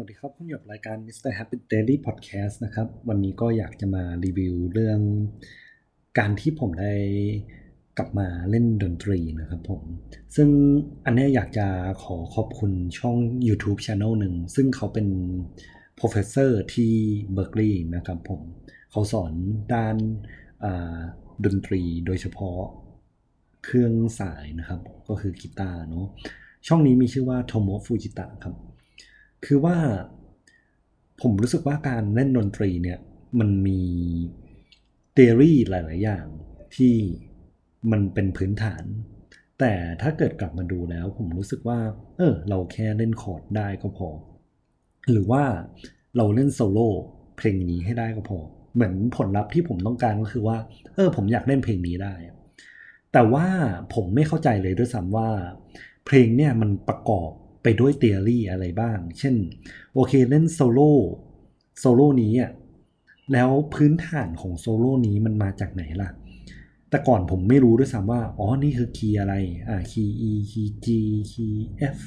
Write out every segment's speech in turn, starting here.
วัสดีครับ คุณอยู่กับรายการ Mr. Happy Daily Podcast นะครับ วันนี้ก็อยากจะมารีวิวเรื่องการที่ผมได้กลับมาเล่นดนตรีนะครับผม ซึ่งอันนี้อยากจะขอขอบคุณช่อง YouTube Channel หนึ่ง ซึ่งเขาเป็น professor ที่ Berkeley นะครับผม เขาสอนด้านดนตรีโดยเฉพาะเครื่องสายนะครับ ก็คือกีตาร์เนาะช่องนี้มีชื่อว่า Tomo Fujita ครับ คือว่าผมรู้สึกว่าการเล่นดนตรีเนี่ยมันมี theory หลาย ๆ อย่างที่มันเป็นพื้นฐาน แต่ถ้าเกิดกลับมาดูแล้ว ผมรู้สึกว่า เออ เราแค่เล่นคอร์ดได้ก็พอ หรือว่าเราเล่นโซโล่เพลงนี้ให้ได้ก็พอ เหมือนผลลัพธ์ที่ผมต้องการก็คือว่า เออ ผมอยากเล่นเพลงนี้ได้ แต่ว่าผมไม่เข้าใจเลยด้วยซ้ำว่า เพลงเนี่ยมันประกอบ ไปด้วย theory อะไรบ้าง เช่น โอเคเล่นโซโล่โซโล่นี้อะแล้วพื้นฐานของโซโล่นี้มันมาจากไหนล่ะ แต่ก่อนผมไม่รู้ด้วยซ้ำว่า อ๋อ นี่คือคีย์อะไร อ่า คีย์ E คีย์ G คีย์ F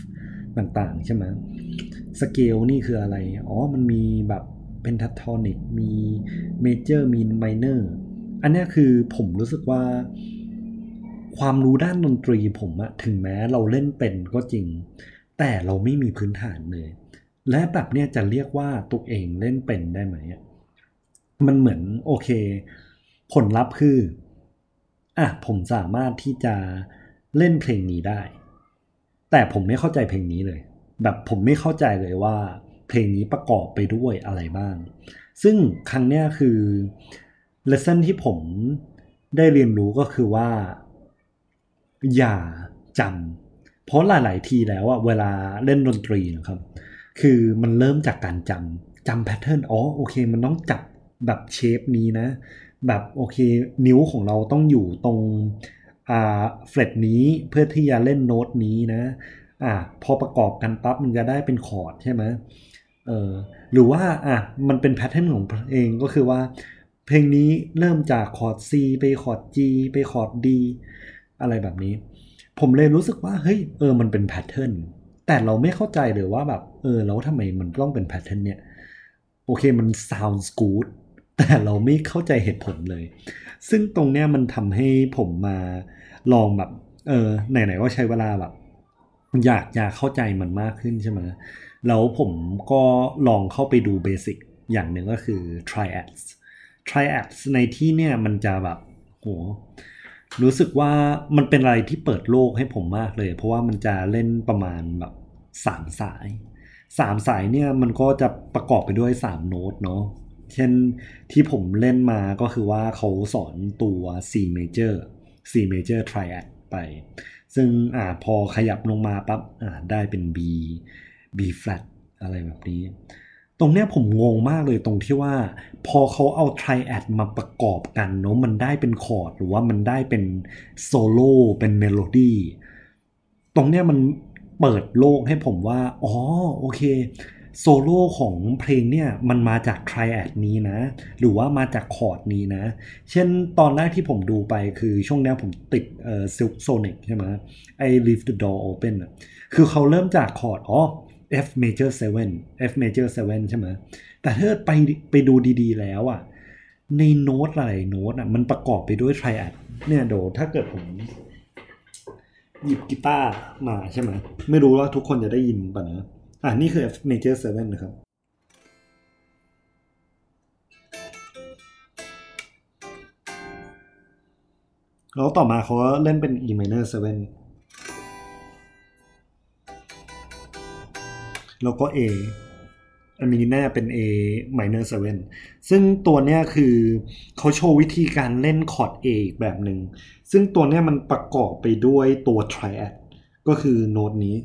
ต่างๆ ใช่ไหมสเกลนี่คืออะไร อ๋อ มันมีแบบเป็นทัตทอนิก มีเมเจอร์ มีไมเนอร์ อันนี้คือผมรู้สึกว่า ความรู้ด้านดนตรีผมอะถึงแม้เราเล่นเป็นก็จริง แต่เราไม่มีพื้นฐานเลย และแบบเนี้ยจะเรียกว่าตัวเองเล่นเป็นได้ไหมมันเหมือนโอเค ผลลัพธ์คืออะผมสามารถที่จะเล่นเพลงนี้ได้ แต่ผมไม่เข้าใจเพลงนี้เลย แบบผมไม่เข้าใจเลยว่า เพลงนี้ประกอบไปด้วยอะไรบ้าง ซึ่งครั้งนี้คือ lesson ที่ผมได้เรียนรู้ก็คือว่า อย่าจำ เพราะหลาย ๆ ทีแล้วอะเวลาเล่นดนตรีนะครับ คือมันเริ่มจากการจำจำ pattern อ๋อโอเค มันต้องจับแบบ shape นี้นะ แบบโอเค นิ้วของเราต้องอยู่ตรงอ่า fret นี้เพื่อที่จะเล่นโน้ตนี้นะอ่าพอประกอบกันปั๊บมันจะได้เป็นคอร์ดใช่ไหมเออหรือว่าอะมันเป็น pattern ของเพลงก็คือว่า เพลงนี้เริ่มจากคอร์ด C ไปคอร์ด G ไปคอร์ด D อะไรแบบนี้ ผมเลยรู้สึกว่าเฮ้ยเออมันเป็น pattern แต่เราไม่เข้าใจเลยว่าแบบเออแล้วทำไมมันต้องเป็น pattern เนี่ยโอเคมัน sounds good แต่เราไม่เข้าใจเหตุผลเลย ซึ่งตรงเนี้ยมันทำให้ผมมาลองแบบ เออไหนๆก็ใช้เวลาแบบ อยากอยากเข้าใจมันมากขึ้นใช่ไหมแล้วผมก็ลองเข้าไปดูเบสิกอย่างหนึ่งก็คือ triads triads ในที่เนี่ยมันจะแบบโห รู้สึกว่ามันเป็นอะไรที่เปิดโลกให้ผมมากเลย เพราะว่ามันจะเล่นประมาณแบบสามสายสามสายเนี่ยมันก็จะประกอบไปด้วยสามโน้ตเนาะเช่นที่ผมเล่นมาก็คือว่าเขาสอนตัว C major C major triad ไป ซึ่งอ่าพอขยับลงมาปั๊บอ่าได้เป็น B B flat อะไรแบบนี้ ตรงเนี้ยผมงงมากเลยตรงที่ว่า พอเขาเอา triad มาประกอบกันเนาะมันได้เป็นคอร์ดหรือว่ามันได้เป็นโซโล่เป็นเมโลดี้ตรงเนี้ยมันเปิดโลกให้ผมว่า อ๋อ โอเคโซโล่ของเพลงเนี่ยมันมาจาก triad นี้นะ หรือว่ามาจากคอร์ดนี้นะ เช่นตอนแรกที่ผมดูไปคือช่วงนี้ผมติดเอ่อ Silk Sonic ใช่ไหมไอ้ leave the door open อะคือเขาเริ่มจากคอร์ดอ๋อ F major 7 F major 7 ใช่ไหมแต่ถ้าไปไปดูดีๆแล้วอะ ในโน้ตหลายโน้ตอะมันประกอบไปด้วย triadเนี่ยเดี๋ยวถ้าเกิดผมหยิบกีตาร์มาใช่ไหมไม่รู้ว่าทุกคนจะได้ยินป่ะนะอะนี่คือ F major 7นะครับแล้วต่อมาเขาเล่นเป็น E minor 7 แล้วก็ A อันนี้แน่เป็น A minor 7 ซึ่งตัวเนี้ยคือเขาโชว์วิธีการเล่นคอร์ด A อีกแบบหนึ่งซึ่งตัวเนี้ยมันประกอบไปด้วยตัว triad ก็คือโน้ตนี้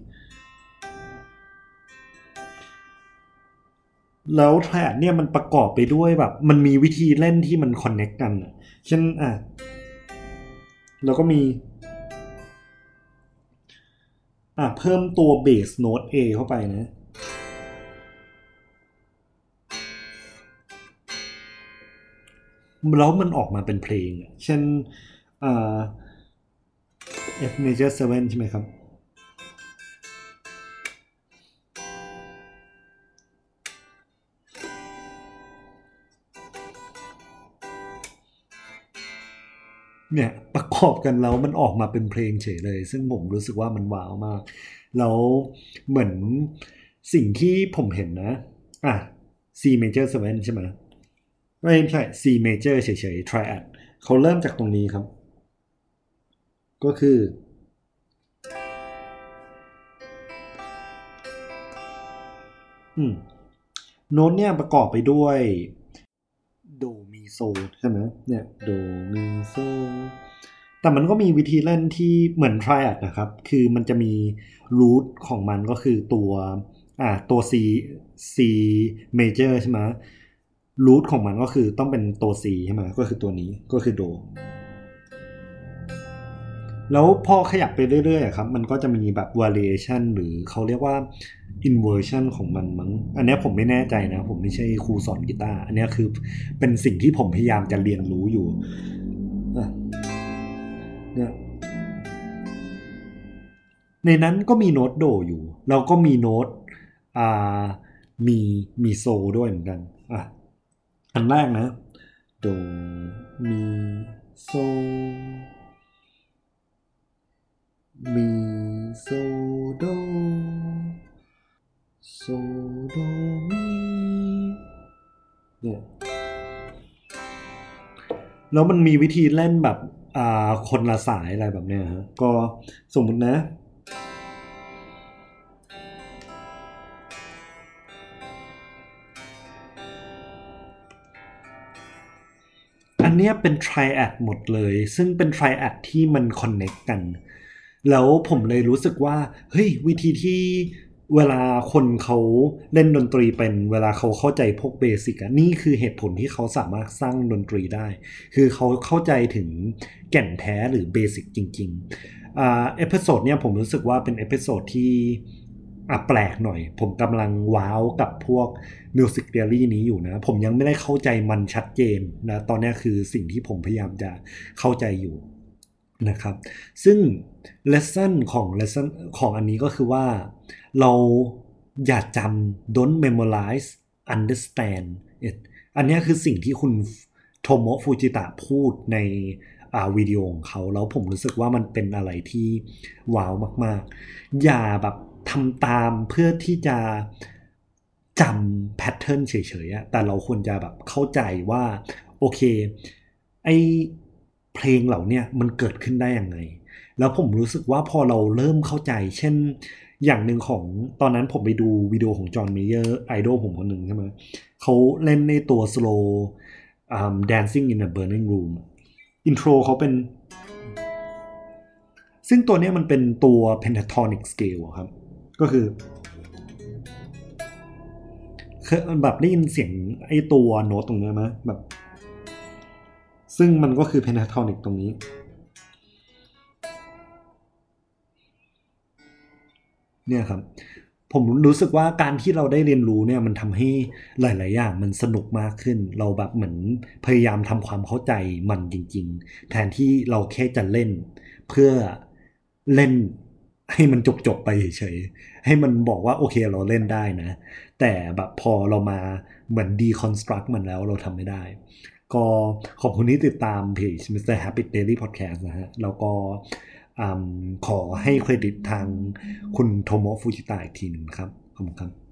แล้ว triad เนี่ยมันประกอบไปด้วยแบบ มันมีวิธีเล่นที่มัน connect กันเช่นอะแล้วก็มีอะเพิ่มตัวเบสโน้ต A เข้าไปนะ แล้วมันออกมาเป็นเพลง เช่น F major seven ใช่ไหมครับ เนี่ย ประกอบกันแล้วมันออกมาเป็นเพลงเฉยเลย ซึ่งผมรู้สึกว่ามันว้าวมาก แล้วเหมือนสิ่งที่ผมเห็นนะ อะ C major seven ใช่ไหม ไม่ใช่ C major เฉยๆ triad เขาเริ่มจากตรงนี้ครับ ก็คือ อืม โน้ตเนี่ยประกอบไปด้วยโดมีโซใช่ไหมเนี่ยโดมีโซแต่มันก็มีวิธีเล่นที่เหมือน triad นะครับ คือมันจะมีรูทของมันก็คือตัวอ่าตัว C C major ใช่ไหม รูทของมันก็คือต้องเป็นตัว C ใช่ไหมก็คือตัวนี้ก็คือโด แล้วพอขยับไปเรื่อยๆครับ มันก็จะมีแบบ variation หรือเขาเรียกว่า inversion ของมันมั้ง อันนี้ผมไม่แน่ใจนะ ผมไม่ใช่ครูสอนกีตาร์ อันนี้คือเป็นสิ่งที่ผมพยายามจะเรียนรู้อยู่เนี่ยในนั้นก็มีโน้ตโดอยู่แล้วก็มีโน้ตอ่ามีมีโซด้วยเหมือนกันอะ อันแรกนะโดมีโซมีโซโดโซโดมีเนี่ยแล้วมันมีวิธีเล่นแบบอ่าคนละสายอะไรแบบเนี้ยฮะก็สมมตินะ อันนี้เป็น triad หมดเลย ซึ่งเป็น triad ที่มัน connect กัน แล้วผมเลยรู้สึกว่า เฮ้ย วิธีที่เวลาคนเขาเล่นดนตรีเป็นเวลาเขาเข้าใจพวกเบสิกอะนี่คือเหตุผลที่เขาสามารถสร้างดนตรีได้ คือเขาเข้าใจถึงแก่นแท้หรือ basic จริงๆอ่า episode เนี่ยผมรู้สึกว่าเป็น episode ที่อะแปลกหน่อย ผมกำลังว้าวกับพวก มิวสิกเ h อรี่นี้อยู่นะ ผมยังไม่ได้เข้าใจมันชัดเจนนะตอนนี้คือสิ่งที่ผมพยายามจะเข้าใจอยู่นะครับ ซึ่ง lesson ของ lesson ของอันนี้ก็คือว่าเราอย่าจำ don't memorize understand it อันนี้คือสิ่งที่คุณโทโมฟูจิตะพูดในวิดีโอของเขา แล้วผมรู้สึกว่ามันเป็นอะไรที่ว้าวมาก ๆ อย่าแบบทำตามเพื่อที่จะ จำแพทเทิร์นเฉยๆแต่เราควรจะแบบเข้าใจว่า โอเค ไอเพลงเหล่านี้มันเกิดขึ้นได้ยังไง แล้วผมรู้สึกว่าพอเราเริ่มเข้าใจ เช่นอย่างหนึ่งของตอนนั้นผมไปดูวิดีโอของจอห์นเมเยอร์ไอดอลผมคนหนึ่งใช่ไหมเขาเล่นในตัว slow um, dancing in a burning room intro เขาเป็น ซึ่งตัวนี้มันเป็นตัว pentatonic scale ครับ ก็คือ เคยแบบได้ยินเสียงไอ้ตัวโน้ตตรงนี้ไหมแบบ ซึ่งมันก็คือ pentatonic ตรงนี้ เนี่ยครับ ผมรู้สึกว่าการที่เราได้เรียนรู้เนี่ยมันทำให้หลาย ๆ อย่างมันสนุกมากขึ้น เราแบบเหมือนพยายามทำความเข้าใจมันจริง ๆ แทนที่เราแค่จะเล่น เพื่อเล่น ให้มันจบจบไปเฉยๆให้มันบอกว่าโอเคเราเล่นได้นะ แต่แบบพอเรามาเหมือนดีคอนสตรักมันแล้วเราทำไม่ได้ ก็ขอบคุณที่ติดตามเพจ Mr. Happy Daily Podcast นะฮะ แล้วก็ขอให้เครดิตทางคุณโทโมฟูจิตะอีกทีหนึ่งครับ ขอบคุณครับ